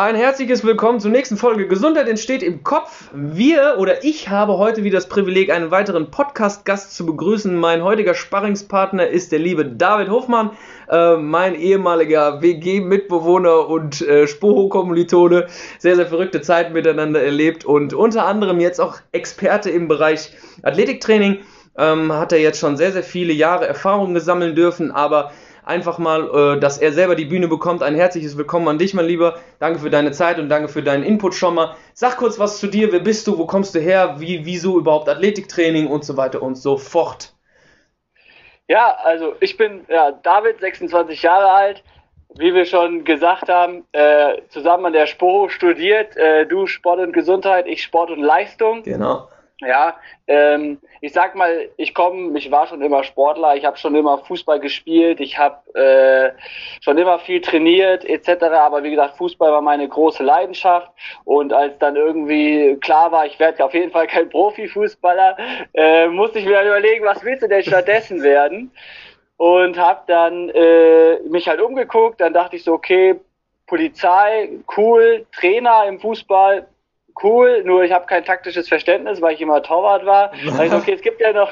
Ein herzliches Willkommen zur nächsten Folge Gesundheit entsteht im Kopf. Wir oder ich habe heute wieder das Privileg, einen weiteren Podcast-Gast zu begrüßen. Mein heutiger Sparringspartner ist der liebe David Hofmann, äh, mein ehemaliger WG-Mitbewohner und äh, Spoho-Kommilitone. Sehr, sehr verrückte Zeiten miteinander erlebt und unter anderem jetzt auch Experte im Bereich Athletiktraining. Ähm, hat er jetzt schon sehr, sehr viele Jahre Erfahrung gesammeln dürfen, aber einfach mal, äh, dass er selber die Bühne bekommt. Ein herzliches Willkommen an dich, mein Lieber. Danke für deine Zeit und danke für deinen Input schon mal. Sag kurz was zu dir. Wer bist du? Wo kommst du her? Wie, wieso überhaupt Athletiktraining und so weiter und so fort? Ja, also ich bin ja, David, 26 Jahre alt. Wie wir schon gesagt haben, äh, zusammen an der SPO studiert. Äh, du Sport und Gesundheit, ich Sport und Leistung. Genau. Ja, ähm, ich sag mal, ich komme, ich war schon immer Sportler, ich habe schon immer Fußball gespielt, ich habe äh, schon immer viel trainiert etc. Aber wie gesagt, Fußball war meine große Leidenschaft und als dann irgendwie klar war, ich werde auf jeden Fall kein Profifußballer, äh, musste ich mir dann überlegen, was willst du denn stattdessen werden? Und habe dann äh, mich halt umgeguckt, dann dachte ich so, okay, Polizei, cool, Trainer im Fußball, cool, nur ich habe kein taktisches Verständnis, weil ich immer Torwart war. Also okay, es gibt ja noch,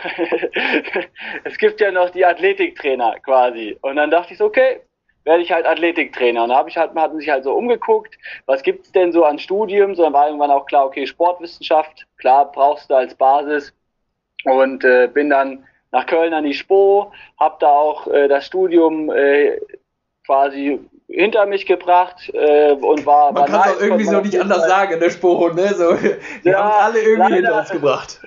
es gibt ja noch die Athletiktrainer quasi. Und dann dachte ich so, okay, werde ich halt Athletiktrainer. Und da habe ich halt, hat man sich halt so umgeguckt, was gibt's denn so an Studium? So dann war irgendwann auch klar, okay, Sportwissenschaft, klar, brauchst du als Basis. Und äh, bin dann nach Köln an die SPO, habe da auch äh, das Studium äh, quasi hinter mich gebracht äh, und war. Man kann es auch irgendwie so nicht anders sagen in der Sporo, ne? So, wir ja, haben alle irgendwie leider, hinter uns gebracht.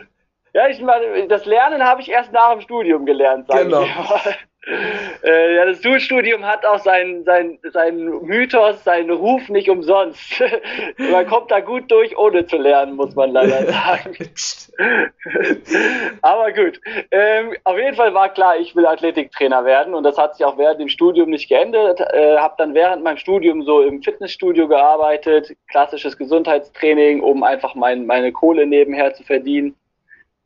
Ja, ich meine, das Lernen habe ich erst nach dem Studium gelernt, sag genau. ich äh, ja, das Schulstudium hat auch seinen sein, sein Mythos, seinen Ruf nicht umsonst. man kommt da gut durch, ohne zu lernen, muss man leider sagen. Aber gut. Ähm, auf jeden Fall war klar, ich will Athletiktrainer werden und das hat sich auch während dem Studium nicht geändert. Äh, habe dann während meinem Studium so im Fitnessstudio gearbeitet, klassisches Gesundheitstraining, um einfach mein, meine Kohle nebenher zu verdienen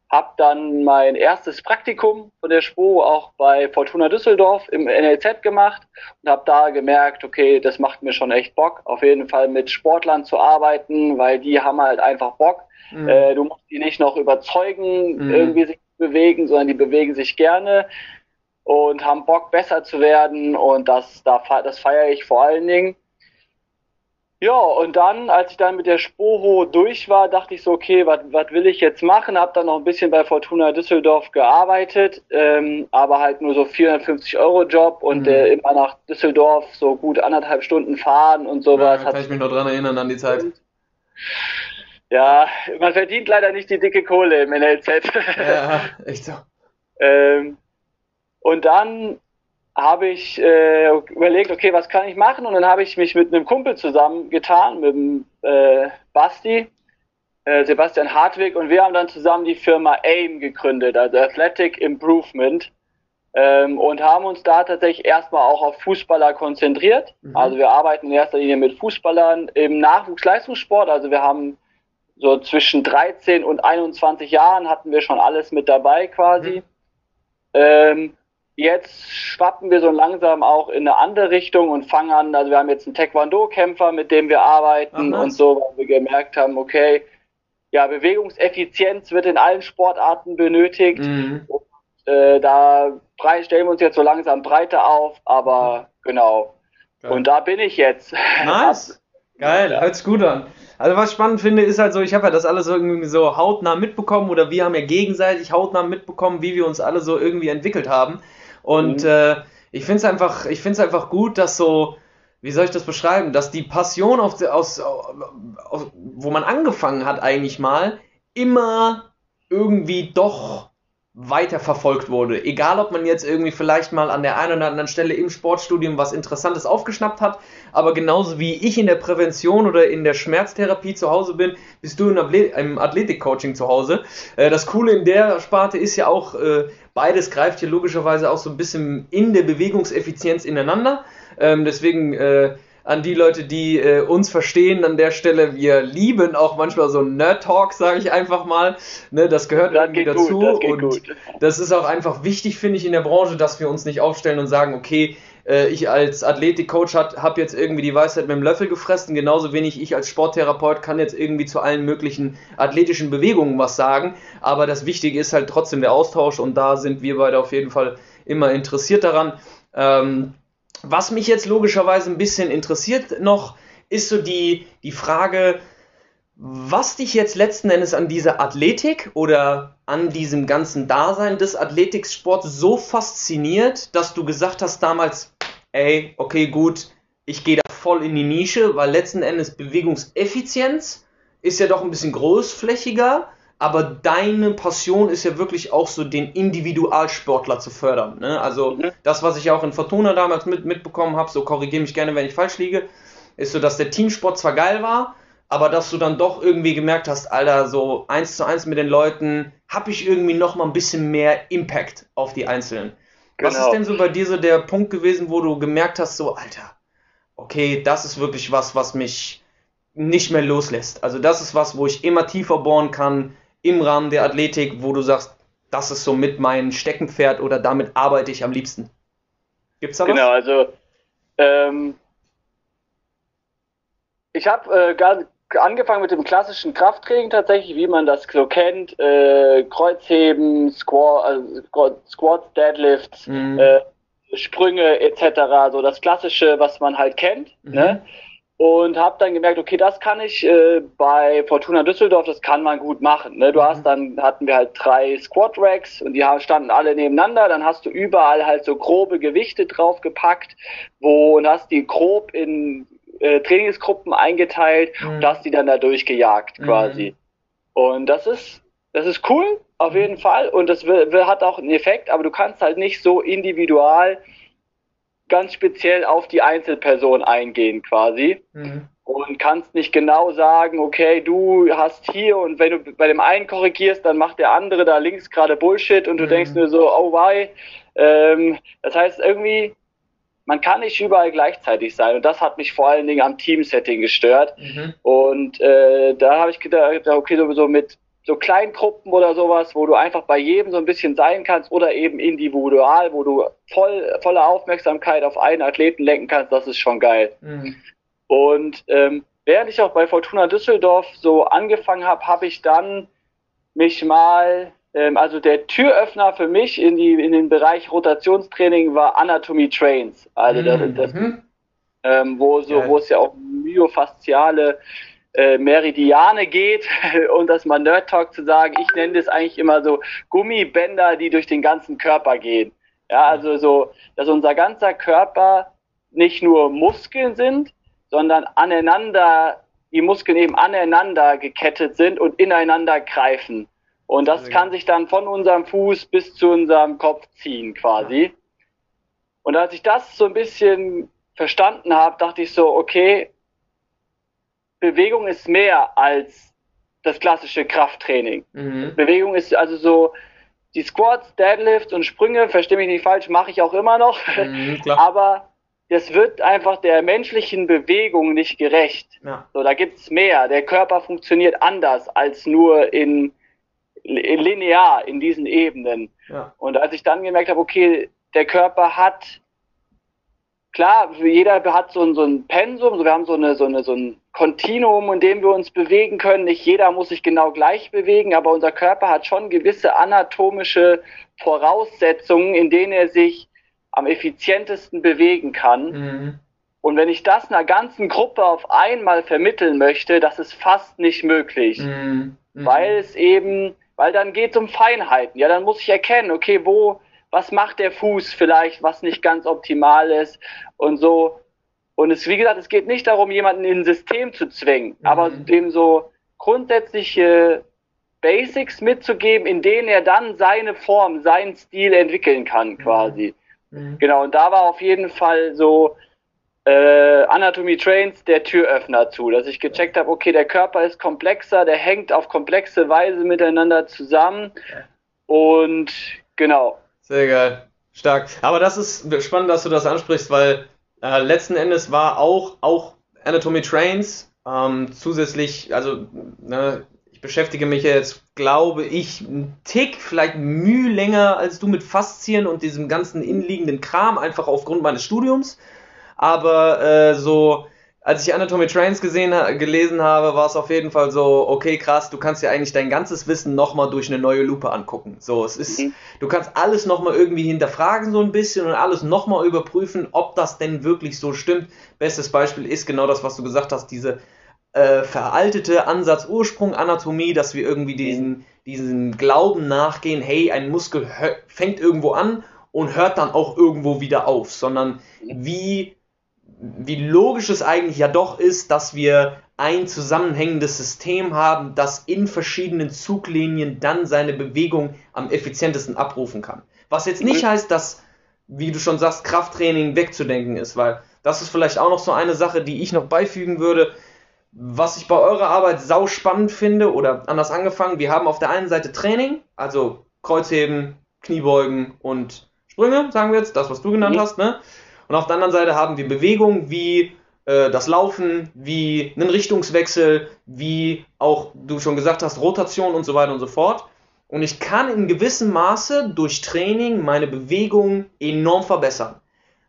habe dann mein erstes Praktikum von der SPO auch bei Fortuna Düsseldorf im NLZ gemacht und habe da gemerkt, okay, das macht mir schon echt Bock, auf jeden Fall mit Sportlern zu arbeiten, weil die haben halt einfach Bock. Mhm. Äh, du musst die nicht noch überzeugen, mhm. irgendwie sich zu bewegen, sondern die bewegen sich gerne und haben Bock, besser zu werden und das, das feiere ich vor allen Dingen. Ja, und dann, als ich dann mit der Sporo durch war, dachte ich so, okay, was will ich jetzt machen? Hab dann noch ein bisschen bei Fortuna Düsseldorf gearbeitet, ähm, aber halt nur so 450 Euro Job und mhm. äh, immer nach Düsseldorf so gut anderthalb Stunden fahren und sowas. Ja, kann ich mich noch dran erinnern an die Zeit. Ja, man verdient leider nicht die dicke Kohle im NLZ. Ja, echt so. ähm, und dann habe ich äh, überlegt, okay, was kann ich machen? Und dann habe ich mich mit einem Kumpel zusammengetan, mit dem äh, Basti, äh, Sebastian Hartwig, und wir haben dann zusammen die Firma AIM gegründet, also Athletic Improvement, ähm, und haben uns da tatsächlich erstmal auch auf Fußballer konzentriert. Mhm. Also wir arbeiten in erster Linie mit Fußballern im Nachwuchsleistungssport, also wir haben so zwischen 13 und 21 Jahren hatten wir schon alles mit dabei quasi. Mhm. Ähm, Jetzt schwappen wir so langsam auch in eine andere Richtung und fangen an, also wir haben jetzt einen Taekwondo-Kämpfer, mit dem wir arbeiten Aha. und so, weil wir gemerkt haben, okay, ja, Bewegungseffizienz wird in allen Sportarten benötigt. Mhm. Und, äh, da stellen wir uns jetzt so langsam breiter auf, aber genau. Geil. Und da bin ich jetzt. Nice. Geil, hört sich gut an. Also was ich spannend finde, ist halt so, ich habe ja das alles irgendwie so hautnah mitbekommen oder wir haben ja gegenseitig hautnah mitbekommen, wie wir uns alle so irgendwie entwickelt haben. Und mhm. äh, ich finde es einfach, ich finde es einfach gut, dass so, wie soll ich das beschreiben, dass die Passion auf, aus, aus, wo man angefangen hat eigentlich mal, immer irgendwie doch weiter verfolgt wurde. Egal, ob man jetzt irgendwie vielleicht mal an der einen oder anderen Stelle im Sportstudium was Interessantes aufgeschnappt hat, aber genauso wie ich in der Prävention oder in der Schmerztherapie zu Hause bin, bist du im Athletikcoaching zu Hause. Äh, das Coole in der Sparte ist ja auch, äh, beides greift hier logischerweise auch so ein bisschen in der Bewegungseffizienz ineinander. Ähm, deswegen äh, an die Leute, die äh, uns verstehen an der Stelle. Wir lieben auch manchmal so Nerd-Talk, sage ich einfach mal. Ne, das gehört das irgendwie dazu. Gut, das und gut. das ist auch einfach wichtig, finde ich, in der Branche, dass wir uns nicht aufstellen und sagen, okay, äh, ich als Athletikcoach habe jetzt irgendwie die Weisheit mit dem Löffel gefressen, genauso wenig ich als Sporttherapeut kann jetzt irgendwie zu allen möglichen athletischen Bewegungen was sagen, aber das Wichtige ist halt trotzdem der Austausch und da sind wir beide auf jeden Fall immer interessiert daran. Ähm, was mich jetzt logischerweise ein bisschen interessiert noch, ist so die, die Frage, was dich jetzt letzten Endes an dieser Athletik oder an diesem ganzen Dasein des Athletiksports so fasziniert, dass du gesagt hast damals, ey, okay, gut, ich gehe da voll in die Nische, weil letzten Endes Bewegungseffizienz ist ja doch ein bisschen großflächiger, aber deine Passion ist ja wirklich auch so, den Individualsportler zu fördern. Ne? Also mhm. das, was ich auch in Fortuna damals mit, mitbekommen habe, so korrigiere mich gerne, wenn ich falsch liege, ist so, dass der Teamsport zwar geil war, aber dass du dann doch irgendwie gemerkt hast, Alter, so eins zu eins mit den Leuten, habe ich irgendwie noch mal ein bisschen mehr Impact auf die Einzelnen. Genau. Was ist denn so bei dir so der Punkt gewesen, wo du gemerkt hast, so, Alter, okay, das ist wirklich was, was mich nicht mehr loslässt. Also das ist was, wo ich immer tiefer bohren kann im Rahmen der Athletik, wo du sagst, das ist so mit mein Steckenpferd oder damit arbeite ich am liebsten. Gibt's da was? Genau, also ähm, ich habe äh, angefangen mit dem klassischen Krafttraining tatsächlich, wie man das so kennt, äh, Kreuzheben, Squat, äh, Squats, Deadlifts, mhm. äh, Sprünge etc., so das klassische, was man halt kennt, mhm. ne? Und habe dann gemerkt, okay, das kann ich äh, bei Fortuna Düsseldorf, das kann man gut machen. Ne? Du mhm. hast dann, hatten wir halt drei Squat Racks und die standen alle nebeneinander. Dann hast du überall halt so grobe Gewichte draufgepackt, wo und hast die grob in äh, Trainingsgruppen eingeteilt mhm. und hast die dann da durchgejagt quasi. Mhm. Und das ist, das ist cool, auf mhm. jeden Fall. Und das will, will, hat auch einen Effekt, aber du kannst halt nicht so individual ganz speziell auf die Einzelperson eingehen quasi. Mhm. Und kannst nicht genau sagen, okay, du hast hier und wenn du bei dem einen korrigierst, dann macht der andere da links gerade Bullshit und du mhm. denkst nur so, oh why? Ähm, das heißt irgendwie, man kann nicht überall gleichzeitig sein. Und das hat mich vor allen Dingen am Teamsetting gestört. Mhm. Und äh, da habe ich gedacht, okay, sowieso mit so Kleingruppen oder sowas, wo du einfach bei jedem so ein bisschen sein kannst oder eben individual, wo du voll, volle Aufmerksamkeit auf einen Athleten lenken kannst, das ist schon geil. Mhm. Und ähm, während ich auch bei Fortuna Düsseldorf so angefangen habe, habe ich dann mich mal ähm, also der Türöffner für mich in, die, in den Bereich Rotationstraining war Anatomy Trains. Also das, mhm. das ähm, wo, so, ja. wo es ja auch myofasziale äh, Meridiane geht und das mal Nerd Talk zu sagen, ich nenne das eigentlich immer so Gummibänder, die durch den ganzen Körper gehen. Ja, also so, dass unser ganzer Körper nicht nur Muskeln sind, sondern aneinander, die Muskeln eben aneinander gekettet sind und ineinander greifen. Und das kann sich dann von unserem Fuß bis zu unserem Kopf ziehen quasi. Und als ich das so ein bisschen verstanden habe, dachte ich so, okay, Bewegung ist mehr als das klassische Krafttraining. Mhm. Bewegung ist also so, die Squats, Deadlifts und Sprünge, verstehe mich nicht falsch, mache ich auch immer noch. Mhm, aber das wird einfach der menschlichen Bewegung nicht gerecht. Ja. So, da gibt's mehr. Der Körper funktioniert anders als nur in linear in diesen Ebenen. Ja. Und als ich dann gemerkt habe, okay, der Körper hat, klar, jeder hat so ein, so ein Pensum, wir haben so, eine, so, eine, so ein Kontinuum, in dem wir uns bewegen können. Nicht jeder muss sich genau gleich bewegen, aber unser Körper hat schon gewisse anatomische Voraussetzungen, in denen er sich am effizientesten bewegen kann. Mhm. Und wenn ich das einer ganzen Gruppe auf einmal vermitteln möchte, das ist fast nicht möglich, mhm. Mhm. weil es eben weil dann geht es um Feinheiten. Ja, dann muss ich erkennen, okay, wo, was macht der Fuß vielleicht, was nicht ganz optimal ist und so. Und es, wie gesagt, es geht nicht darum, jemanden in ein System zu zwingen, mhm. aber dem so grundsätzliche Basics mitzugeben, in denen er dann seine Form, seinen Stil entwickeln kann, mhm. quasi. Mhm. Genau, und da war auf jeden Fall so, äh, Anatomy Trains der Türöffner zu, dass ich gecheckt habe, okay, der Körper ist komplexer, der hängt auf komplexe Weise miteinander zusammen und genau. Sehr geil, stark. Aber das ist spannend, dass du das ansprichst, weil äh, letzten Endes war auch, auch Anatomy Trains ähm, zusätzlich, also ne, beschäftige mich jetzt, glaube ich, einen Tick, vielleicht Mühe länger als du mit Faszien und diesem ganzen innenliegenden Kram, einfach aufgrund meines Studiums. Aber äh, so als ich Anatomy Trains gesehen, gelesen habe, war es auf jeden Fall so, okay, krass, du kannst ja eigentlich dein ganzes Wissen nochmal durch eine neue Lupe angucken. So, es ist, mhm. du kannst alles nochmal irgendwie hinterfragen so ein bisschen und alles nochmal überprüfen, ob das denn wirklich so stimmt. Bestes Beispiel ist genau das, was du gesagt hast, diese äh, veraltete Ansatz-Ursprung-Anatomie, dass wir irgendwie diesen, diesen Glauben nachgehen, hey, ein Muskel fängt irgendwo an und hört dann auch irgendwo wieder auf, sondern mhm. wie wie logisch es eigentlich ja doch ist, dass wir ein zusammenhängendes System haben, das in verschiedenen Zuglinien dann seine Bewegung am effizientesten abrufen kann. Was jetzt nicht mhm. heißt, dass, wie du schon sagst, Krafttraining wegzudenken ist, weil das ist vielleicht auch noch so eine Sache, die ich noch beifügen würde. Was ich bei eurer Arbeit sau spannend finde, oder anders angefangen, wir haben auf der einen Seite Training, also Kreuzheben, Kniebeugen und Sprünge, sagen wir jetzt, das, was du genannt mhm. hast, ne? Und auf der anderen Seite haben wir Bewegungen wie äh, das Laufen, wie einen Richtungswechsel, wie auch du schon gesagt hast, Rotation und so weiter und so fort. Und ich kann in gewissem Maße durch Training meine Bewegung enorm verbessern.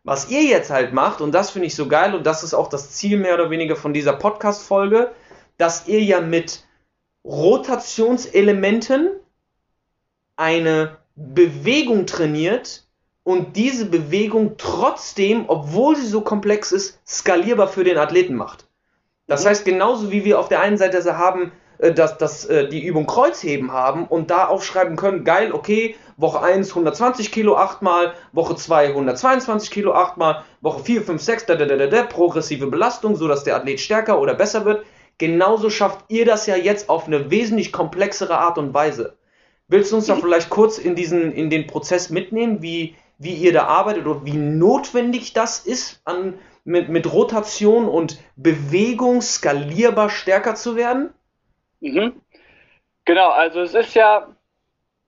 Was ihr jetzt halt macht, und das finde ich so geil, und das ist auch das Ziel mehr oder weniger von dieser Podcast-Folge, dass ihr ja mit Rotationselementen eine Bewegung trainiert, und diese Bewegung trotzdem, obwohl sie so komplex ist, skalierbar für den Athleten macht. Das mhm. heißt, genauso wie wir auf der einen Seite haben, äh, dass, dass äh, die Übung Kreuzheben haben und da aufschreiben können, geil, okay, Woche 1 120 Kilo achtmal, Woche 2 122 Kilo achtmal, Woche 4, 5, 6, da, da, da, da, progressive Belastung, sodass der Athlet stärker oder besser wird. Genauso schafft ihr das ja jetzt auf eine wesentlich komplexere Art und Weise. Willst du uns da mhm. vielleicht kurz in diesen, in den Prozess mitnehmen, wie, wie ihr da arbeitet oder wie notwendig das ist, an, mit, mit Rotation und Bewegung skalierbar stärker zu werden? Mhm. Genau, also es ist ja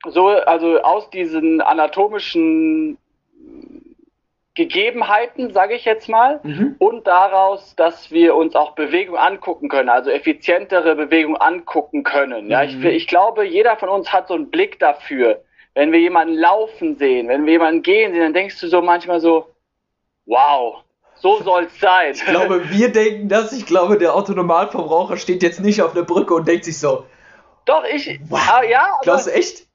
so, also aus diesen anatomischen Gegebenheiten, sage ich jetzt mal, mhm. und daraus, dass wir uns auch Bewegung angucken können, also effizientere Bewegung angucken können. Ja, mhm. ich, ich glaube, jeder von uns hat so einen Blick dafür, wenn wir jemanden laufen sehen, wenn wir jemanden gehen sehen, dann denkst du so manchmal so, wow, so soll's sein. Ich glaube, wir denken das. Ich glaube, der Autonormalverbraucher steht jetzt nicht auf der Brücke und denkt sich so. Doch, ich, wow. Ah, ja, Glaubst du echt? ich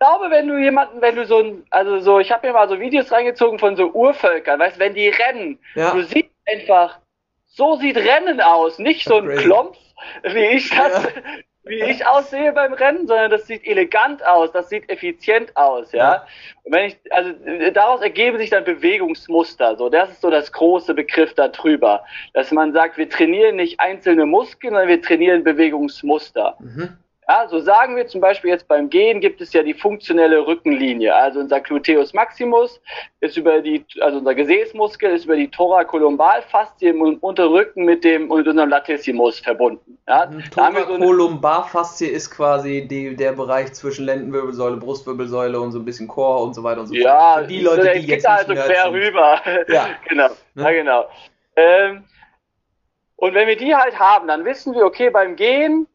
glaube, wenn du jemanden, wenn du so ein, also so, ich habe mir mal so Videos reingezogen von so Urvölkern, weißt wenn die rennen, ja. du siehst einfach, so sieht Rennen aus, nicht so ein Klompf, wie ich das, ja wie ich aussehe beim Rennen, sondern das sieht elegant aus, das sieht effizient aus, ja. Und wenn ich, also daraus ergeben sich dann Bewegungsmuster, so das ist so das große Begriff da drüber, dass man sagt, wir trainieren nicht einzelne Muskeln, sondern wir trainieren Bewegungsmuster. Mhm. Ja, so sagen wir zum Beispiel jetzt beim Gehen gibt es ja die funktionelle Rückenlinie. Also unser Gluteus maximus ist über die, also unser Gesäßmuskel ist über die Thoracolumbalfaszie im Unterrücken mit dem mit unserem Latissimus verbunden. Ja, mhm. Thoracolumbalfaszie ist quasi die, der Bereich zwischen Lendenwirbelsäule, Brustwirbelsäule und so ein bisschen Chor und so weiter und so fort. Ja, Für die Leute, die jetzt also nicht quer rüber. Ja, genau. Ne? Ja, genau. Ähm, und wenn wir die halt haben, dann wissen wir, okay, beim Gehen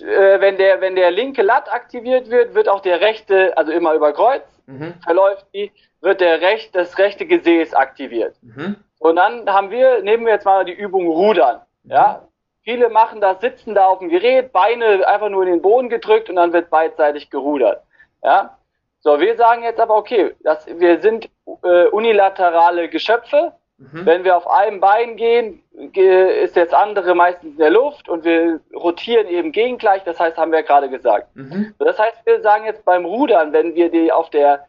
äh, wenn der, wenn der linke Lat aktiviert wird, wird auch der rechte, also immer über Kreuz, mhm. verläuft die, wird der recht, das rechte Gesäß aktiviert. Mhm. Und dann haben wir, nehmen wir jetzt mal die Übung Rudern. Mhm. Ja, viele machen das, sitzen da auf dem Gerät, Beine einfach nur in den Boden gedrückt und dann wird beidseitig gerudert. Ja, so, wir sagen jetzt aber, okay, das, wir sind äh, unilaterale Geschöpfe, Mhm. Wenn wir auf einem Bein gehen, ist das andere meistens in der Luft und wir rotieren eben gegengleich, das heißt, haben wir ja gerade gesagt. Mhm. Das heißt, wir sagen jetzt beim Rudern, wenn wir die auf der,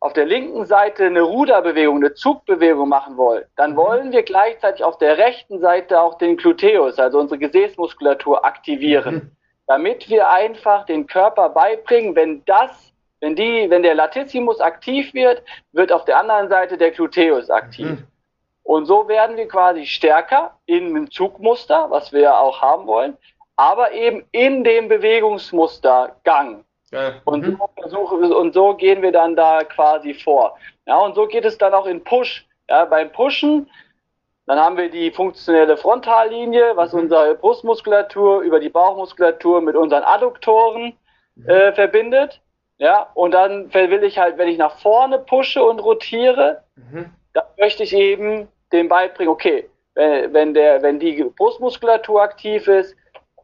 auf der linken Seite eine Ruderbewegung, eine Zugbewegung machen wollen, dann mhm. wollen wir gleichzeitig auf der rechten Seite auch den Gluteus, also unsere Gesäßmuskulatur aktivieren, mhm. damit wir einfach den Körper beibringen, wenn das wenn die, wenn der Latissimus aktiv wird, wird auf der anderen Seite der Gluteus aktiv. Mhm. Und so werden wir quasi stärker in dem Zugmuster, was wir ja auch haben wollen, aber eben in dem Bewegungsmuster Gang. Ja. Und, mhm. so versuchen, und so gehen wir dann da quasi vor. Ja, und so geht es dann auch in Push. Ja, beim Pushen Dann haben wir die funktionelle Frontallinie, was mhm. unsere Brustmuskulatur über die Bauchmuskulatur mit unseren Adduktoren mhm. äh, verbindet. Ja, und dann will ich halt, wenn ich nach vorne pushe und rotiere, mhm. dann möchte ich eben dem beibringen, okay, wenn, der, wenn die Brustmuskulatur aktiv ist,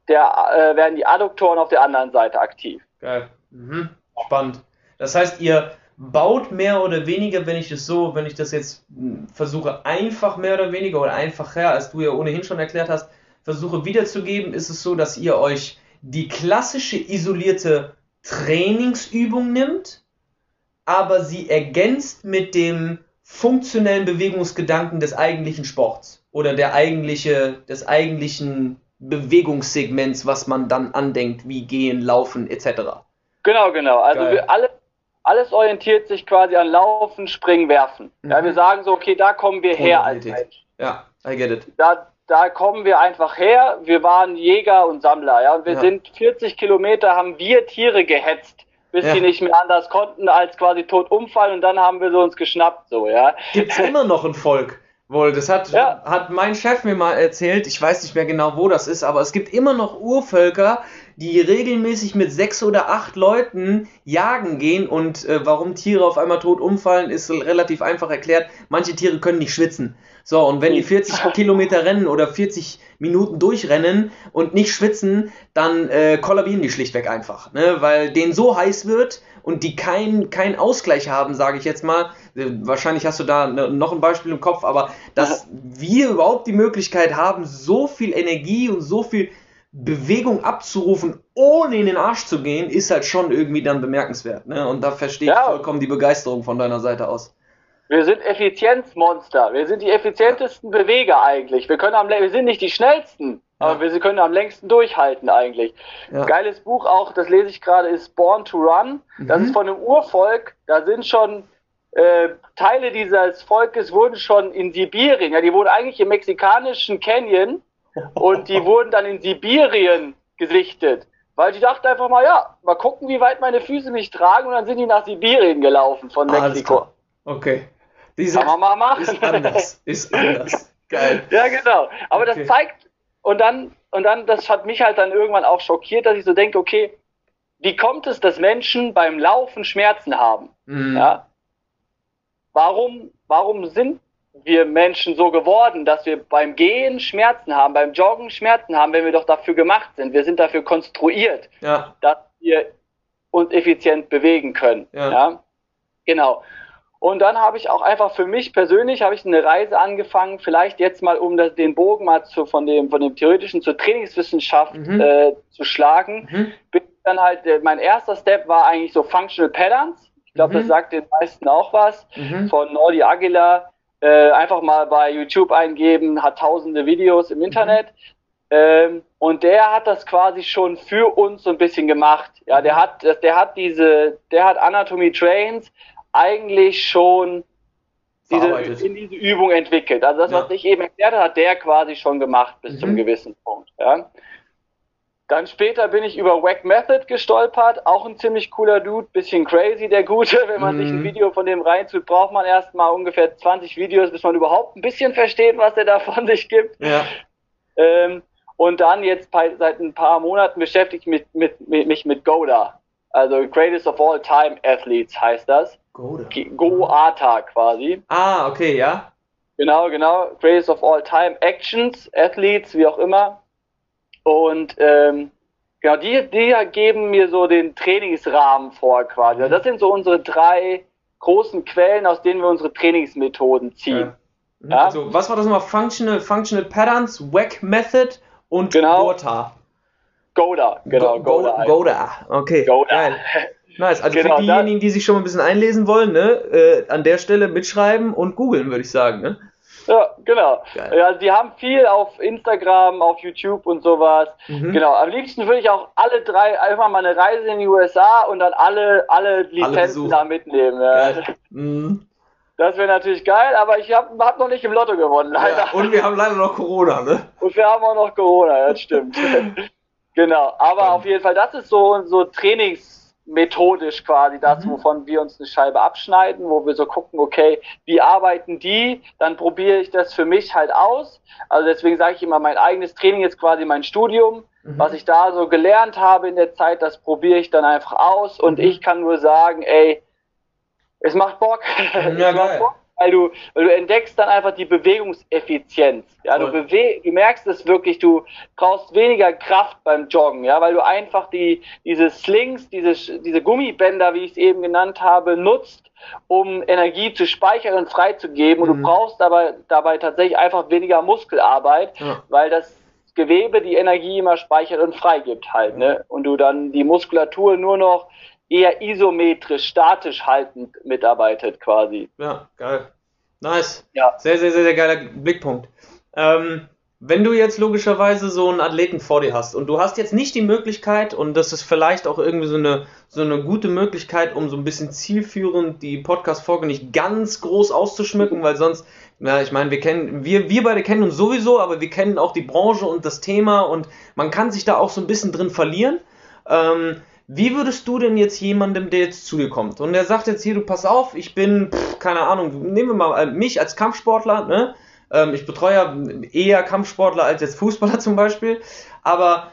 der, äh, werden die Adduktoren auf der anderen Seite aktiv. Geil. Mhm. Spannend. Das heißt, ihr baut mehr oder weniger, wenn ich das so, wenn ich das jetzt hm, versuche, einfach mehr oder weniger oder einfacher, als du ja ohnehin schon erklärt hast, versuche wiederzugeben, ist es so, dass ihr euch die klassische isolierte Trainingsübung nimmt, aber sie ergänzt mit dem funktionellen Bewegungsgedanken des eigentlichen Sports oder der eigentliche, des eigentlichen Bewegungssegments, was man dann andenkt, wie gehen, laufen etc. Genau, genau. Also alle alles orientiert sich quasi an Laufen, Springen, Werfen. Mhm. Ja, wir sagen so, okay, da kommen wir her als Mensch. Ja, I get it. Da, da kommen wir einfach her. Wir waren Jäger und Sammler, ja, und wir ja. sind 40 Kilometer, haben wir Tiere gehetzt, bis ja. sie nicht mehr anders konnten, als quasi tot umfallen und dann haben wir sie uns geschnappt, so, ja. Gibt's immer noch ein Volk? Wohl, das hat, ja. hat mein Chef mir mal erzählt, ich weiß nicht mehr genau, wo das ist, aber es gibt immer noch Urvölker, die regelmäßig mit sechs oder acht Leuten jagen gehen und äh, warum Tiere auf einmal tot umfallen, ist relativ einfach erklärt. Manche Tiere können nicht schwitzen. So, und wenn die 40 Kilometer rennen oder 40 Minuten durchrennen und nicht schwitzen, dann äh, kollabieren die schlichtweg einfach, ne? weil denen so heiß wird und die keinen kein Ausgleich haben, sage ich jetzt mal. Äh, wahrscheinlich hast du da ne, noch ein Beispiel im Kopf, aber dass wir überhaupt die Möglichkeit haben, so viel Energie und so viel Bewegung abzurufen, ohne in den Arsch zu gehen, ist halt schon irgendwie dann bemerkenswert. Ne? Und da verstehe ja. ich vollkommen die Begeisterung von deiner Seite aus. Wir sind Effizienzmonster. Wir sind die effizientesten Beweger eigentlich. Wir können am, wir sind nicht die schnellsten, ja. aber wir können am längsten durchhalten eigentlich. Ja. Geiles Buch auch, das lese ich gerade, ist Born to Run. Das mhm. ist von einem Urvolk. Da sind schon äh, Teile dieses Volkes wurden schon in Sibirien. Ja, die wurden eigentlich im mexikanischen Canyon und die wurden dann in Sibirien gesichtet. Weil die dachten einfach mal, ja, mal gucken, wie weit meine Füße mich tragen. Und dann sind die nach Sibirien gelaufen von Mexiko. Okay. Diese Kann man mal machen. Ist anders. Ist anders. Geil. Ja, genau. Aber okay. das zeigt, und dann, und dann, das hat mich halt dann irgendwann auch schockiert, dass ich so denke, okay, wie kommt es, dass Menschen beim Laufen Schmerzen haben? Mhm. Ja? Warum, warum sind wir Menschen so geworden, dass wir beim Gehen Schmerzen haben, beim Joggen Schmerzen haben, wenn wir doch dafür gemacht sind. Wir sind dafür konstruiert, ja. dass wir uns effizient bewegen können. Ja. ja? Genau. Und dann habe ich auch einfach für mich persönlich habe ich eine Reise angefangen, vielleicht jetzt mal um das, den Bogen mal zu, von dem von dem theoretischen zur Trainingswissenschaft mhm. äh, zu schlagen. Mhm. Bin dann halt äh, mein erster Step war eigentlich so Functional Patterns. Ich glaube, mhm. das sagt den meisten auch was mhm. von Nordi Aguilar äh, einfach mal bei YouTube eingeben, hat tausende Videos im Internet. Mhm. Ähm, und der hat das quasi schon für uns so ein bisschen gemacht. Ja, der hat, der hat diese, der hat Anatomy Trains eigentlich schon diese, in diese Übung entwickelt. Also das, ja. was ich eben erklärt habe, hat der quasi schon gemacht bis mhm. zum gewissen Punkt. Ja. Dann später bin ich über Wack Method gestolpert, auch ein ziemlich cooler Dude, bisschen crazy, der Gute. Wenn man mhm. sich ein mhm. Video von dem reinzieht, braucht man erstmal ungefähr 20 Videos, bis man überhaupt ein bisschen versteht, was er da von sich gibt. Ja. Ähm, und dann jetzt seit ein paar Monaten beschäftige ich mich mit, mit, mich mit Goda. Also Greatest of All Time Athletes heißt das. Goda. Go-ATA quasi. Ah, okay, ja. Genau, genau. Greatest of All Time Actions, Athletes, wie auch immer. Und ähm, genau, die, die geben mir so den Trainingsrahmen vor quasi. Also das sind so unsere drei großen Quellen, aus denen wir unsere Trainingsmethoden ziehen. Ja. Ja? Also, was war das nochmal? Functional, Functional Patterns, WAC Method und genau. GOTA. Goda, genau. Go, Goda, Goda. okay. Goda. Geil. Nice. Also genau, für diejenigen, die sich schon mal ein bisschen einlesen wollen, ne, äh, an der Stelle mitschreiben und googeln, würde ich sagen. Ne? Ja, genau. Geil. Ja, die haben viel auf Instagram, auf YouTube und sowas. Mhm. Genau. Am liebsten würde ich auch alle drei einfach mal eine Reise in die USA und dann alle, alle Lizenzen alle da mitnehmen. Ja. Mhm. Das wäre natürlich geil, aber ich habe hab noch nicht im Lotto gewonnen, leider. Ja, und wir haben leider noch Corona, ne? Und wir haben auch noch Corona, das stimmt. genau. Aber auf jeden Fall, das ist so, so Trainings, methodisch quasi das, mhm. wovon wir uns eine Scheibe abschneiden, wo wir so gucken, okay, wie arbeiten die, dann probiere ich das für mich halt aus. Also deswegen sage ich immer, mein eigenes Training ist quasi mein Studium. Mhm. Was ich da so gelernt habe in der Zeit, das probiere ich dann einfach aus und mhm. ich kann nur sagen, ey, es macht Bock. Ja, es macht Bock weil du, weil du entdeckst dann einfach die Bewegungseffizienz. Ja, du, bewe du merkst es wirklich, du brauchst weniger Kraft beim Joggen, ja, weil du einfach die, diese Slings, diese, diese Gummibänder, wie ich es eben genannt habe, nutzt, um Energie zu speichern und freizugeben. Mhm. Und du mhm. brauchst aber dabei tatsächlich einfach weniger Muskelarbeit, ja. weil das Gewebe die Energie immer speichert und freigibt halt, ne? Und du dann die Muskulatur nur noch eher isometrisch, statisch haltend mitarbeitet quasi. Ja, geil. Nice. Ja. Sehr, sehr, sehr, sehr geiler Blickpunkt. Ähm, wenn du jetzt logischerweise so einen Athleten vor dir hast und du hast jetzt nicht die Möglichkeit, und das ist vielleicht auch irgendwie so eine, so eine gute Möglichkeit, um so ein bisschen zielführend die Podcast-Folge nicht ganz groß auszuschmücken, weil sonst, ja, ich meine, wir kennen, wir, wir beide kennen uns sowieso, aber wir kennen auch die Branche und das Thema und man kann sich da auch so ein bisschen drin verlieren. Ähm, wie würdest du denn jetzt jemandem, der jetzt zu dir kommt und der sagt jetzt hier, du pass auf, ich bin, pff, keine Ahnung, nehmen wir mal äh, mich als Kampfsportler, ne? Ähm, ich betreue ja eher Kampfsportler als jetzt Fußballer zum Beispiel, aber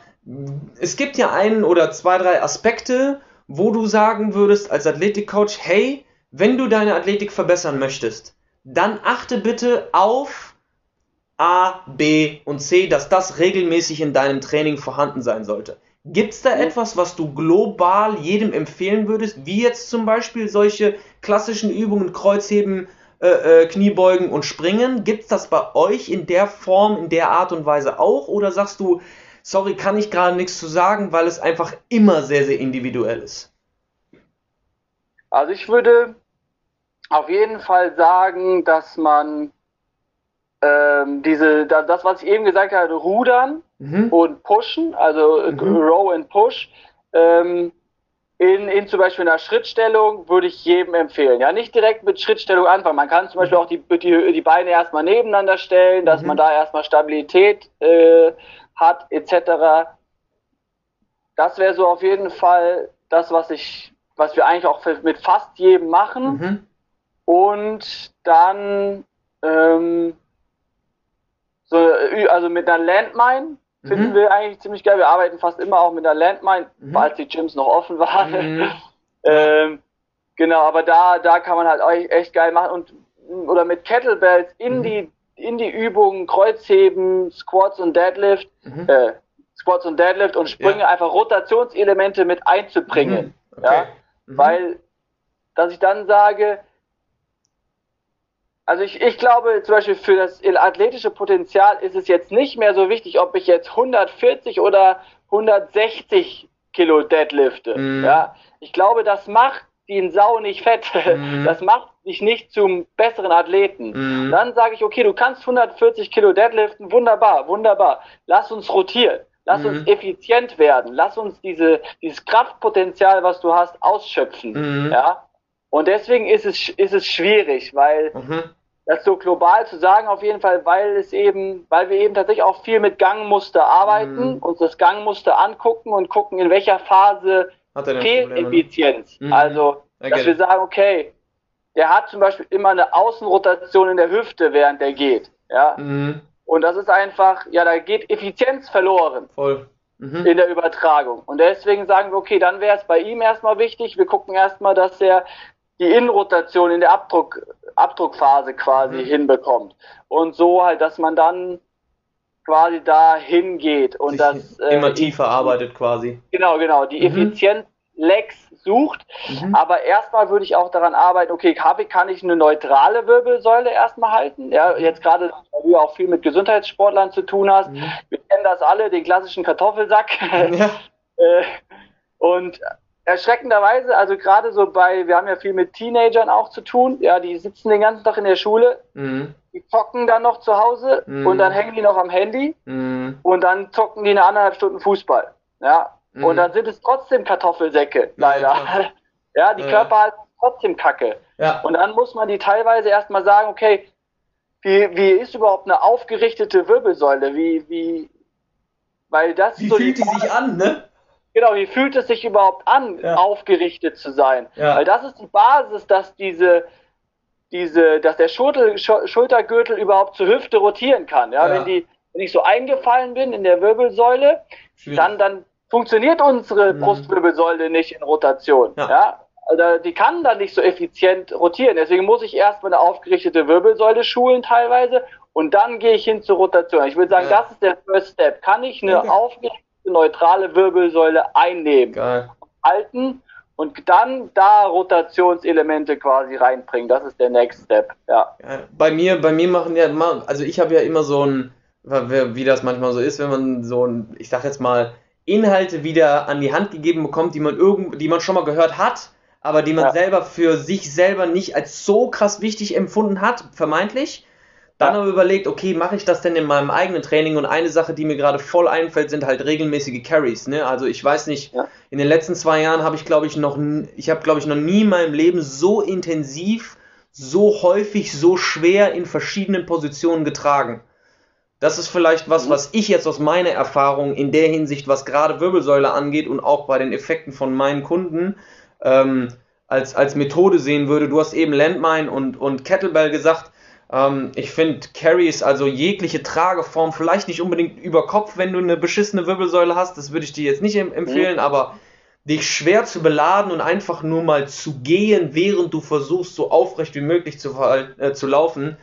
es gibt ja einen oder zwei, drei Aspekte, wo du sagen würdest als Athletikcoach, hey, wenn du deine Athletik verbessern möchtest, dann achte bitte auf A, B und C, dass das regelmäßig in deinem Training vorhanden sein sollte. Gibt es da etwas, was du global jedem empfehlen würdest, wie jetzt zum Beispiel solche klassischen Übungen, Kreuzheben, äh, äh, Kniebeugen und Springen? Gibt es das bei euch in der Form, in der Art und Weise auch? Oder sagst du, sorry, kann ich gerade nichts zu sagen, weil es einfach immer sehr, sehr individuell ist? Also ich würde auf jeden Fall sagen, dass man ähm, diese, das, was ich eben gesagt habe, Rudern mhm. und Pushen, also mhm. Row and Push, ähm, in, in zum Beispiel einer Schrittstellung würde ich jedem empfehlen. Ja, nicht direkt mit Schrittstellung anfangen. Man kann zum Beispiel auch die, die, die Beine erstmal nebeneinander stellen, dass mhm. man da erstmal Stabilität äh, hat, etc. Das wäre so auf jeden Fall das, was ich, was wir eigentlich auch mit fast jedem machen. Mhm. Und dann ähm, so, äh, also mit einer Landmine finden mhm. wir eigentlich ziemlich geil. Wir arbeiten fast immer auch mit einer Landmine, mhm. als die Gyms noch offen waren. Mhm. ähm, genau, aber da, da kann man halt auch echt geil machen und oder mit Kettlebells in mhm. die in die Übungen Kreuzheben, Squats und Deadlift, mhm. äh, Squats und Deadlift und Sprünge ja. einfach Rotationselemente mit einzubringen. Mhm. Okay. Ja, weil dass ich dann sage, also ich, ich glaube zum Beispiel für das athletische Potenzial ist es jetzt nicht mehr so wichtig, ob ich jetzt 140 oder 160 Kilo deadlifte. Mhm. Ja, ich glaube, das macht den Sau nicht fett. Mhm. Das macht dich nicht zum besseren Athleten. Mhm. Dann sage ich, okay, du kannst 140 Kilo deadliften, wunderbar, wunderbar. Lass uns rotieren. Lass mhm. uns effizient werden. Lass uns diese, dieses Kraftpotenzial, was du hast, ausschöpfen. Mhm. Ja. Und deswegen ist es, ist es schwierig, weil mhm. das so global zu sagen, auf jeden Fall, weil es eben, weil wir eben tatsächlich auch viel mit Gangmuster arbeiten, mhm. uns das Gangmuster angucken und gucken, in welcher Phase fehlt? Effizienz. Mhm. Also, dass wir sagen, okay, der hat zum Beispiel immer eine Außenrotation in der Hüfte, während der geht. Ja. Mhm. Und das ist einfach, ja, da geht Effizienz verloren. Voll. Mhm. In der Übertragung. Und deswegen sagen wir, okay, dann wäre es bei ihm erstmal wichtig. Wir gucken erstmal, dass er die Innenrotation in der Abdruck, Abdruckphase quasi mhm. hinbekommt. Und so halt, dass man dann quasi da hingeht und Sich das äh, immer tiefer arbeitet quasi. Genau, genau, die mhm. Effizienz Lex sucht. Mhm. Aber erstmal würde ich auch daran arbeiten, okay, habe, kann ich eine neutrale Wirbelsäule erstmal halten? Ja, jetzt gerade, weil du auch viel mit Gesundheitssportlern zu tun hast. Mhm. Wir kennen das alle, den klassischen Kartoffelsack. Ja. Äh, und erschreckenderweise, also gerade so bei, wir haben ja viel mit Teenagern auch zu tun, ja, die sitzen den ganzen Tag in der Schule, mhm. die zocken dann noch zu Hause mhm. und dann hängen die noch am Handy mhm. und dann zocken die eine anderthalb Stunden Fußball, ja, und mhm. dann sind es trotzdem Kartoffelsäcke, leider. Ja, ja die Körper halten trotzdem Kacke. Ja. Und dann muss man die teilweise erstmal sagen, okay, wie, wie ist überhaupt eine aufgerichtete Wirbelsäule? Wie, wie, weil das wie so fühlt die, die sich an, ne? Genau, wie fühlt es sich überhaupt an, ja. aufgerichtet zu sein? Ja. Weil das ist die Basis, dass diese, diese, dass der Schulter, Schultergürtel überhaupt zur Hüfte rotieren kann. Ja, ja. wenn die, wenn ich so eingefallen bin in der Wirbelsäule, dann, dann funktioniert unsere mhm. Brustwirbelsäule nicht in Rotation. Ja. ja. Also die kann dann nicht so effizient rotieren. Deswegen muss ich erstmal eine aufgerichtete Wirbelsäule schulen teilweise und dann gehe ich hin zur Rotation. Ich würde sagen, ja. das ist der First Step. Kann ich eine okay. aufgerichtete, neutrale Wirbelsäule einnehmen, Geil. halten und dann da Rotationselemente quasi reinbringen. Das ist der Next Step. Ja. bei mir, bei mir machen ja, also ich habe ja immer so ein, wie das manchmal so ist, wenn man so ein, ich sag jetzt mal, Inhalte wieder an die Hand gegeben bekommt, die man irgend, die man schon mal gehört hat, aber die man ja. selber für sich selber nicht als so krass wichtig empfunden hat, vermeintlich. Dann ja. aber überlegt, okay, mache ich das denn in meinem eigenen Training? Und eine Sache, die mir gerade voll einfällt, sind halt regelmäßige Carries. Ne? Also ich weiß nicht, ja. in den letzten zwei Jahren habe ich, glaube ich, noch, ich habe, glaube ich, noch nie in meinem Leben so intensiv, so häufig, so schwer in verschiedenen Positionen getragen. Das ist vielleicht was, mhm. was ich jetzt aus meiner Erfahrung in der Hinsicht, was gerade Wirbelsäule angeht und auch bei den Effekten von meinen Kunden ähm, als, als Methode sehen würde. Du hast eben Landmine und, und Kettlebell gesagt. Ähm, ich finde Carries, also jegliche Trageform, vielleicht nicht unbedingt über Kopf, wenn du eine beschissene Wirbelsäule hast, das würde ich dir jetzt nicht empfehlen, mhm. aber dich schwer zu beladen und einfach nur mal zu gehen, während du versuchst, so aufrecht wie möglich zu, äh, zu laufen,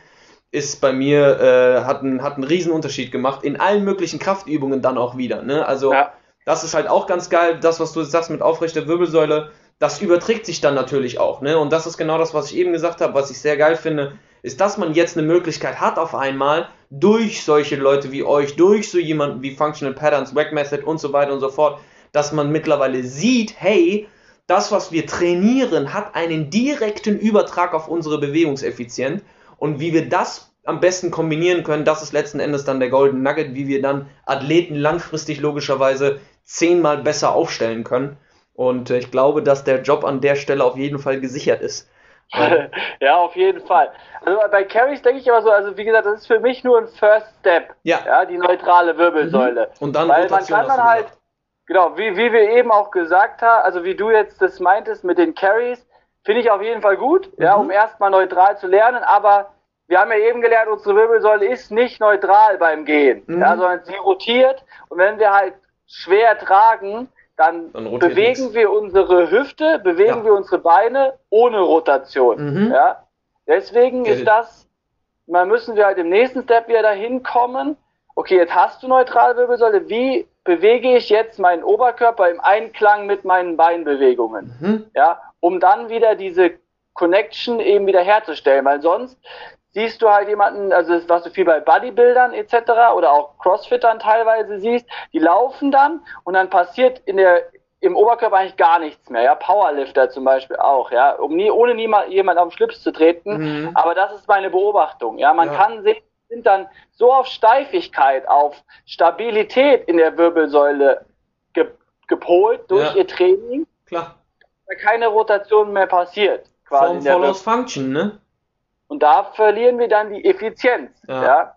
ist bei mir, äh, hat, einen, hat einen riesen Unterschied gemacht. In allen möglichen Kraftübungen dann auch wieder. Ne? Also ja. das ist halt auch ganz geil, das, was du sagst mit aufrechter Wirbelsäule, das überträgt sich dann natürlich auch. Ne? Und das ist genau das, was ich eben gesagt habe, was ich sehr geil finde, ist, dass man jetzt eine Möglichkeit hat auf einmal, durch solche Leute wie euch, durch so jemanden wie Functional Patterns, Wack Method und so weiter und so fort, dass man mittlerweile sieht, hey, das, was wir trainieren, hat einen direkten Übertrag auf unsere Bewegungseffizienz und wie wir das am besten kombinieren können, das ist letzten Endes dann der Golden Nugget, wie wir dann Athleten langfristig logischerweise zehnmal besser aufstellen können. Und äh, ich glaube, dass der Job an der Stelle auf jeden Fall gesichert ist. ja, auf jeden Fall. Also bei Carries denke ich aber so, also wie gesagt, das ist für mich nur ein First Step. Ja. ja die neutrale Wirbelsäule. Mhm. Und dann Weil man kann dann halt, genau, wie, wie wir eben auch gesagt haben, also wie du jetzt das meintest mit den Carries, Finde ich auf jeden Fall gut, mhm. ja, um erstmal neutral zu lernen, aber wir haben ja eben gelernt, unsere Wirbelsäule ist nicht neutral beim Gehen, mhm. ja, sondern sie rotiert und wenn wir halt schwer tragen, dann, dann bewegen wir unsere Hüfte, bewegen ja. wir unsere Beine ohne Rotation, mhm. ja. Deswegen Get ist das, mal müssen wir halt im nächsten Step wieder dahin kommen, okay, jetzt hast du neutrale Wirbelsäule, wie bewege ich jetzt meinen Oberkörper im Einklang mit meinen Beinbewegungen? Mhm. Ja, um dann wieder diese Connection eben wieder herzustellen, weil sonst siehst du halt jemanden, also das, was du viel bei Bodybuildern etc. oder auch Crossfittern teilweise siehst, die laufen dann und dann passiert in der im Oberkörper eigentlich gar nichts mehr, ja, Powerlifter zum Beispiel auch, ja, um nie, ohne niemand jemand auf den Schlips zu treten, mhm. aber das ist meine Beobachtung, ja, man ja. kann sehen, sind dann so auf Steifigkeit, auf Stabilität in der Wirbelsäule ge gepolt durch ja. ihr Training, Klar keine Rotation mehr passiert. Quasi Form follows Function, ne? Und da verlieren wir dann die Effizienz, ja. ja.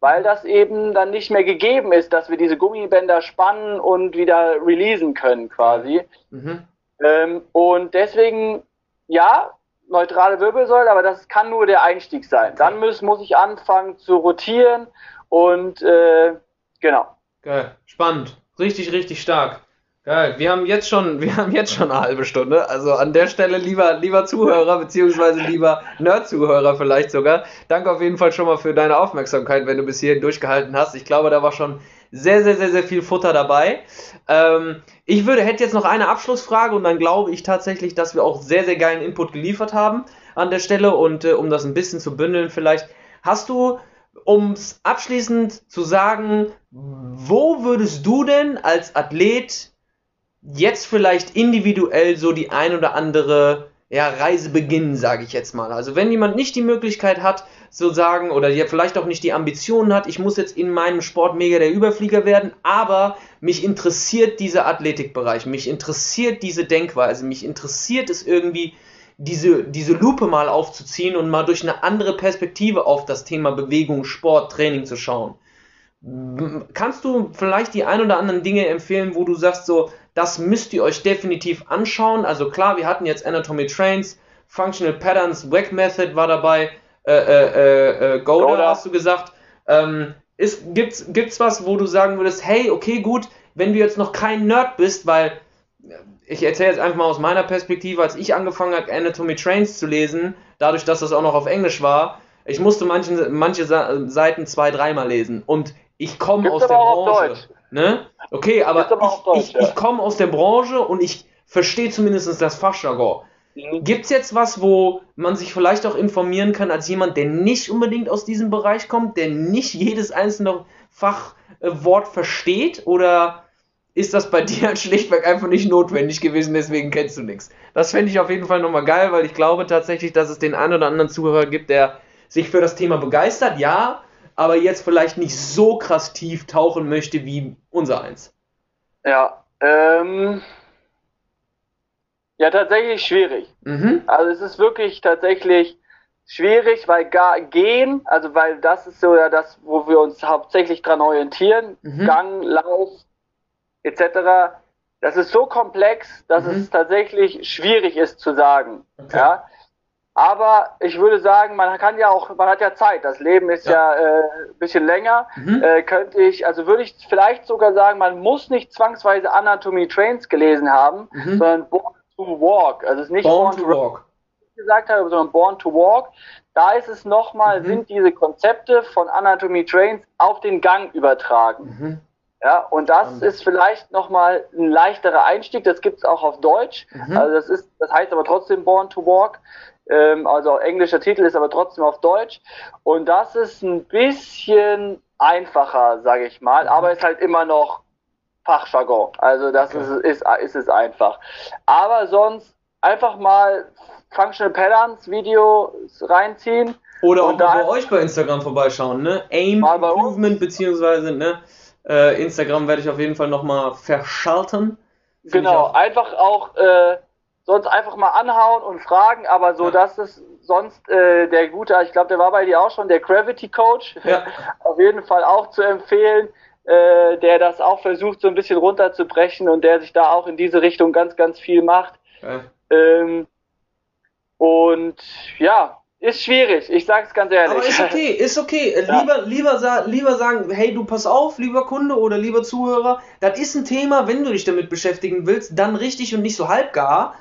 Weil das eben dann nicht mehr gegeben ist, dass wir diese Gummibänder spannen und wieder releasen können, quasi. Mhm. Ähm, und deswegen, ja, neutrale Wirbelsäule, aber das kann nur der Einstieg sein. Okay. Dann muss, muss ich anfangen zu rotieren und äh, genau. Geil, spannend. Richtig, richtig stark. Geil, wir haben jetzt schon, wir haben jetzt schon eine halbe Stunde. Also an der Stelle lieber, lieber Zuhörer, beziehungsweise lieber Nerd-Zuhörer vielleicht sogar. Danke auf jeden Fall schon mal für deine Aufmerksamkeit, wenn du bis hierhin durchgehalten hast. Ich glaube, da war schon sehr, sehr, sehr, sehr viel Futter dabei. Ähm, ich würde, hätte jetzt noch eine Abschlussfrage und dann glaube ich tatsächlich, dass wir auch sehr, sehr geilen Input geliefert haben an der Stelle und äh, um das ein bisschen zu bündeln vielleicht. Hast du um abschließend zu sagen, wo würdest du denn als Athlet jetzt vielleicht individuell so die ein oder andere ja, Reise beginnen, sage ich jetzt mal. Also wenn jemand nicht die Möglichkeit hat, so sagen, oder ja vielleicht auch nicht die Ambitionen hat, ich muss jetzt in meinem Sport mega der Überflieger werden, aber mich interessiert dieser Athletikbereich, mich interessiert diese Denkweise, mich interessiert es irgendwie, diese, diese Lupe mal aufzuziehen und mal durch eine andere Perspektive auf das Thema Bewegung, Sport, Training zu schauen. Kannst du vielleicht die ein oder anderen Dinge empfehlen, wo du sagst, so, Das müsst ihr euch definitiv anschauen. Also klar, wir hatten jetzt Anatomy Trains, Functional Patterns, Wack Method war dabei, äh, äh, äh, äh Goda, hast du gesagt. Ähm, ist, gibt's, gibt's was, wo du sagen würdest, hey, okay, gut, wenn du jetzt noch kein Nerd bist, weil ich erzähle jetzt einfach mal aus meiner Perspektive, als ich angefangen habe, Anatomy Trains zu lesen, dadurch, dass das auch noch auf Englisch war, ich musste manche, manche Seiten zwei, dreimal lesen. Und ich komme aus der Branche. Ne? Okay, aber, aber ich, Deutsch, ich, ich komme aus der Branche und ich verstehe zumindest das Fachjargon. Mhm. Gibt es jetzt was, wo man sich vielleicht auch informieren kann als jemand, der nicht unbedingt aus diesem Bereich kommt, der nicht jedes einzelne Fachwort versteht? Oder ist das bei dir halt schlichtweg einfach nicht notwendig gewesen, deswegen kennst du nichts? Das fände ich auf jeden Fall nochmal geil, weil ich glaube tatsächlich, dass es den einen oder anderen Zuhörer gibt, der sich für das Thema begeistert, ja, aber jetzt vielleicht nicht so krass tief tauchen möchte wie unser eins. Ja, ähm, ja, tatsächlich schwierig. Mhm. Also es ist wirklich tatsächlich schwierig, weil gar gehen, also weil das ist so ja das, wo wir uns hauptsächlich dran orientieren, mhm. Gang, Lauf etc. Das ist so komplex, dass mhm. es tatsächlich schwierig ist zu sagen. Okay. Ja. Aber ich würde sagen, man kann ja auch, man hat ja Zeit. Das Leben ist ja, ja äh, ein bisschen länger. Mhm. Äh, könnte ich, also würde ich vielleicht sogar sagen, man muss nicht zwangsweise Anatomy Trains gelesen haben, mhm. sondern Born to Walk. Also es ist nicht Born, Born to Walk gesagt habe, sondern Born to Walk. Da ist es nochmal, mhm. sind diese Konzepte von Anatomy Trains auf den Gang übertragen. Mhm. Ja, und das ist vielleicht nochmal ein leichterer Einstieg. Das gibt es auch auf Deutsch. Mhm. Also das ist, das heißt aber trotzdem Born to Walk. Ähm, also englischer Titel ist aber trotzdem auf Deutsch. Und das ist ein bisschen einfacher, sage ich mal, aber ist halt immer noch Fachjargon. Also das okay. ist, ist, ist es einfach. Aber sonst einfach mal Functional Patterns Videos reinziehen. Oder auch bei euch bei Instagram vorbeischauen, ne? Aim Improvement, beziehungsweise, ne? Äh, Instagram werde ich auf jeden Fall nochmal verschalten. Genau, einfach auch äh, sonst einfach mal anhauen und fragen, aber so, ja. dass es sonst äh, der gute, ich glaube, der war bei dir auch schon, der Gravity Coach, ja. auf jeden Fall auch zu empfehlen, äh, der das auch versucht, so ein bisschen runterzubrechen und der sich da auch in diese Richtung ganz, ganz viel macht. Ja. Ähm, und ja, ist schwierig, ich sag's ganz ehrlich. Aber ist okay, ist okay. Ja. Lieber, lieber, lieber sagen, hey, du pass auf, lieber Kunde oder lieber Zuhörer, das ist ein Thema, wenn du dich damit beschäftigen willst, dann richtig und nicht so halbgar.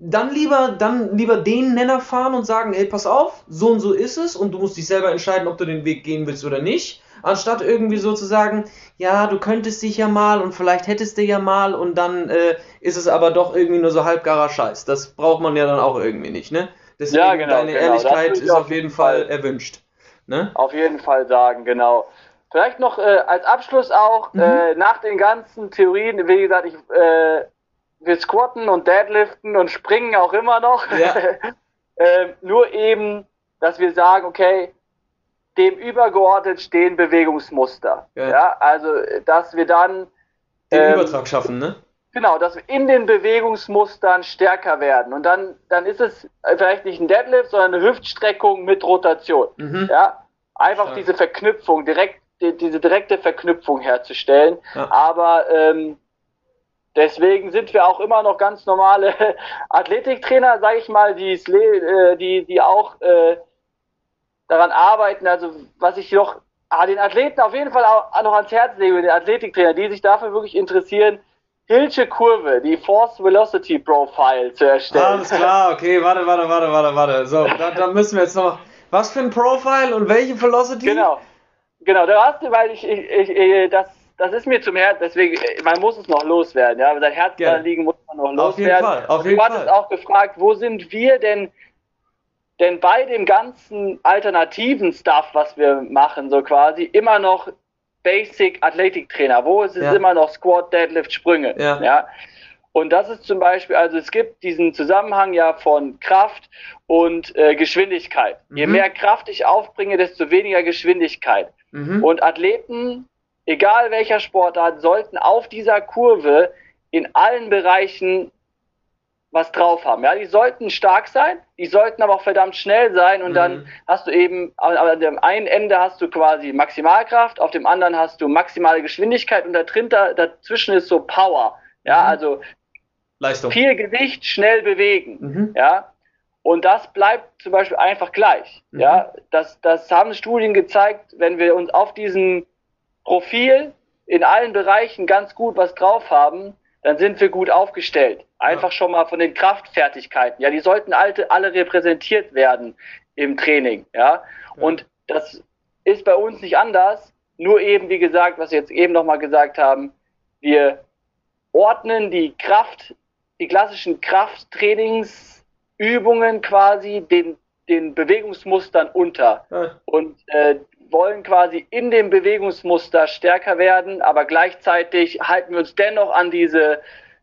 Dann lieber, dann lieber den Nenner fahren und sagen, hey, pass auf, so und so ist es und du musst dich selber entscheiden, ob du den Weg gehen willst oder nicht. Anstatt irgendwie so zu sagen, ja, du könntest dich ja mal und vielleicht hättest du ja mal und dann äh, ist es aber doch irgendwie nur so halbgarer Scheiß. Das braucht man ja dann auch irgendwie nicht, ne? Deswegen ja, genau, deine genau. Ehrlichkeit ist auf jeden Fall, Fall erwünscht. Ne? Auf jeden Fall sagen, genau. Vielleicht noch äh, als Abschluss auch, mhm. äh, nach den ganzen Theorien, wie gesagt, ich, äh, wir squatten und deadliften und springen auch immer noch. Ja. äh, nur eben, dass wir sagen, okay, dem übergeordnet stehen Bewegungsmuster. Ja, ja also, dass wir dann den ähm, Übertrag schaffen, ne? Genau, dass wir in den Bewegungsmustern stärker werden. Und dann, dann ist es vielleicht nicht ein Deadlift, sondern eine Hüftstreckung mit Rotation. Mhm. Ja, einfach Stark. diese Verknüpfung, direkt, die, diese direkte Verknüpfung herzustellen. Ja. Aber ähm, deswegen sind wir auch immer noch ganz normale Athletiktrainer, sage ich mal, die, äh, die, die auch äh, daran arbeiten. Also was ich noch ah, den Athleten auf jeden Fall auch noch ans Herz lege, den Athletiktrainer, die sich dafür wirklich interessieren, Hilsche Kurve, die Force Velocity Profile zu erstellen. Alles klar, okay, warte, warte, warte, warte, warte. So, da, da müssen wir jetzt noch. Was für ein Profile und welche Velocity? Genau. Genau, da hast du, weil ich, ich, ich, das, das ist mir zum Herz, deswegen, man muss es noch loswerden, ja. Wenn sein Herz da liegen, muss man noch loswerden. Auf jeden Fall, auf jeden du hattest Fall. auch gefragt, wo sind wir denn, denn bei dem ganzen alternativen Stuff, was wir machen, so quasi, immer noch Basic Athletiktrainer, wo ist es ja. immer noch Squat, Deadlift, Sprünge. Ja. ja. Und das ist zum Beispiel, also es gibt diesen Zusammenhang ja von Kraft und äh, Geschwindigkeit. Mhm. Je mehr Kraft ich aufbringe, desto weniger Geschwindigkeit. Mhm. Und Athleten, egal welcher Sportart, sollten auf dieser Kurve in allen Bereichen was drauf haben. Ja, die sollten stark sein, die sollten aber auch verdammt schnell sein und mhm. dann hast du eben, an dem einen Ende hast du quasi Maximalkraft, auf dem anderen hast du maximale Geschwindigkeit und da drin, da, dazwischen ist so Power. Ja, mhm. also Leistung. viel Gewicht, schnell bewegen. Mhm. Ja, und das bleibt zum Beispiel einfach gleich. Mhm. Ja, das, das haben Studien gezeigt, wenn wir uns auf diesem Profil in allen Bereichen ganz gut was drauf haben, dann sind wir gut aufgestellt. Einfach ja. schon mal von den Kraftfertigkeiten. Ja, die sollten alle, alle repräsentiert werden im Training. Ja, ja. und das ist bei uns nicht anders. Nur eben, wie gesagt, was wir jetzt eben nochmal gesagt haben, wir ordnen die Kraft, die klassischen Krafttrainingsübungen quasi den, den Bewegungsmustern unter ja. und äh, wollen quasi in dem Bewegungsmuster stärker werden, aber gleichzeitig halten wir uns dennoch an diese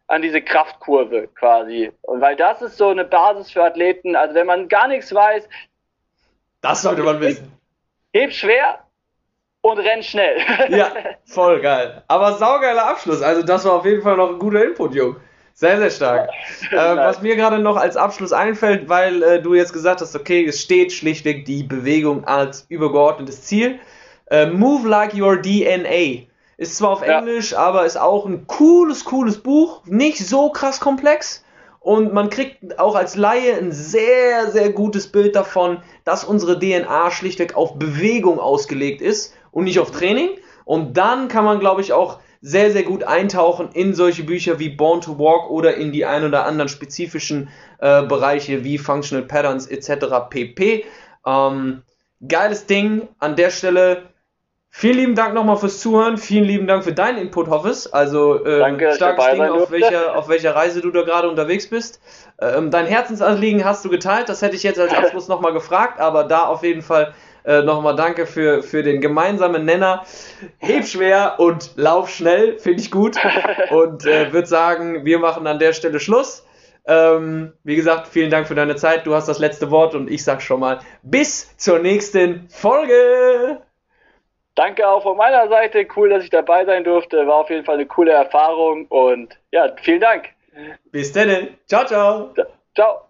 an diese Kraftkurve quasi. Und weil das ist so eine Basis für Athleten. Also wenn man gar nichts weiß, das sollte man wissen. Heb schwer, und renn schnell. ja, voll geil. Aber saugeiler Abschluss. Also das war auf jeden Fall noch ein guter Input, Jung. Sehr, sehr stark. Äh, was mir gerade noch als Abschluss einfällt, weil äh, du jetzt gesagt hast, okay, es steht schlichtweg die Bewegung als übergeordnetes Ziel. Äh, Move Like Your DNA. Ist zwar auf Englisch, ja. aber ist auch ein cooles, cooles Buch. Nicht so krass komplex. Und man kriegt auch als Laie ein sehr, sehr gutes Bild davon, dass unsere DNA schlichtweg auf Bewegung ausgelegt ist und nicht auf Training. Und dann kann man, glaube ich, auch sehr, sehr gut eintauchen in solche Bücher wie Born to Walk oder in die ein oder anderen spezifischen äh, Bereiche wie Functional Patterns etc. pp. Ähm, geiles Ding an der Stelle. Vielen lieben Dank nochmal fürs Zuhören. Vielen lieben Dank für deinen Input, Hoffes. Also äh, Danke, starkes Ding, auf welcher, auf welcher Reise du da gerade unterwegs bist. Ähm, dein Herzensanliegen hast du geteilt. Das hätte ich jetzt als Abschluss nochmal gefragt, aber da auf jeden Fall äh, nochmal danke für, für den gemeinsamen Nenner. Heb schwer und lauf schnell, finde ich gut. Und äh, würde sagen, wir machen an der Stelle Schluss. Ähm, wie gesagt, vielen Dank für deine Zeit. Du hast das letzte Wort und ich sag schon mal bis zur nächsten Folge. Danke auch von meiner Seite. Cool, dass ich dabei sein durfte. War auf jeden Fall eine coole Erfahrung und ja, vielen Dank. Bis dann. Ciao, ciao. Ciao.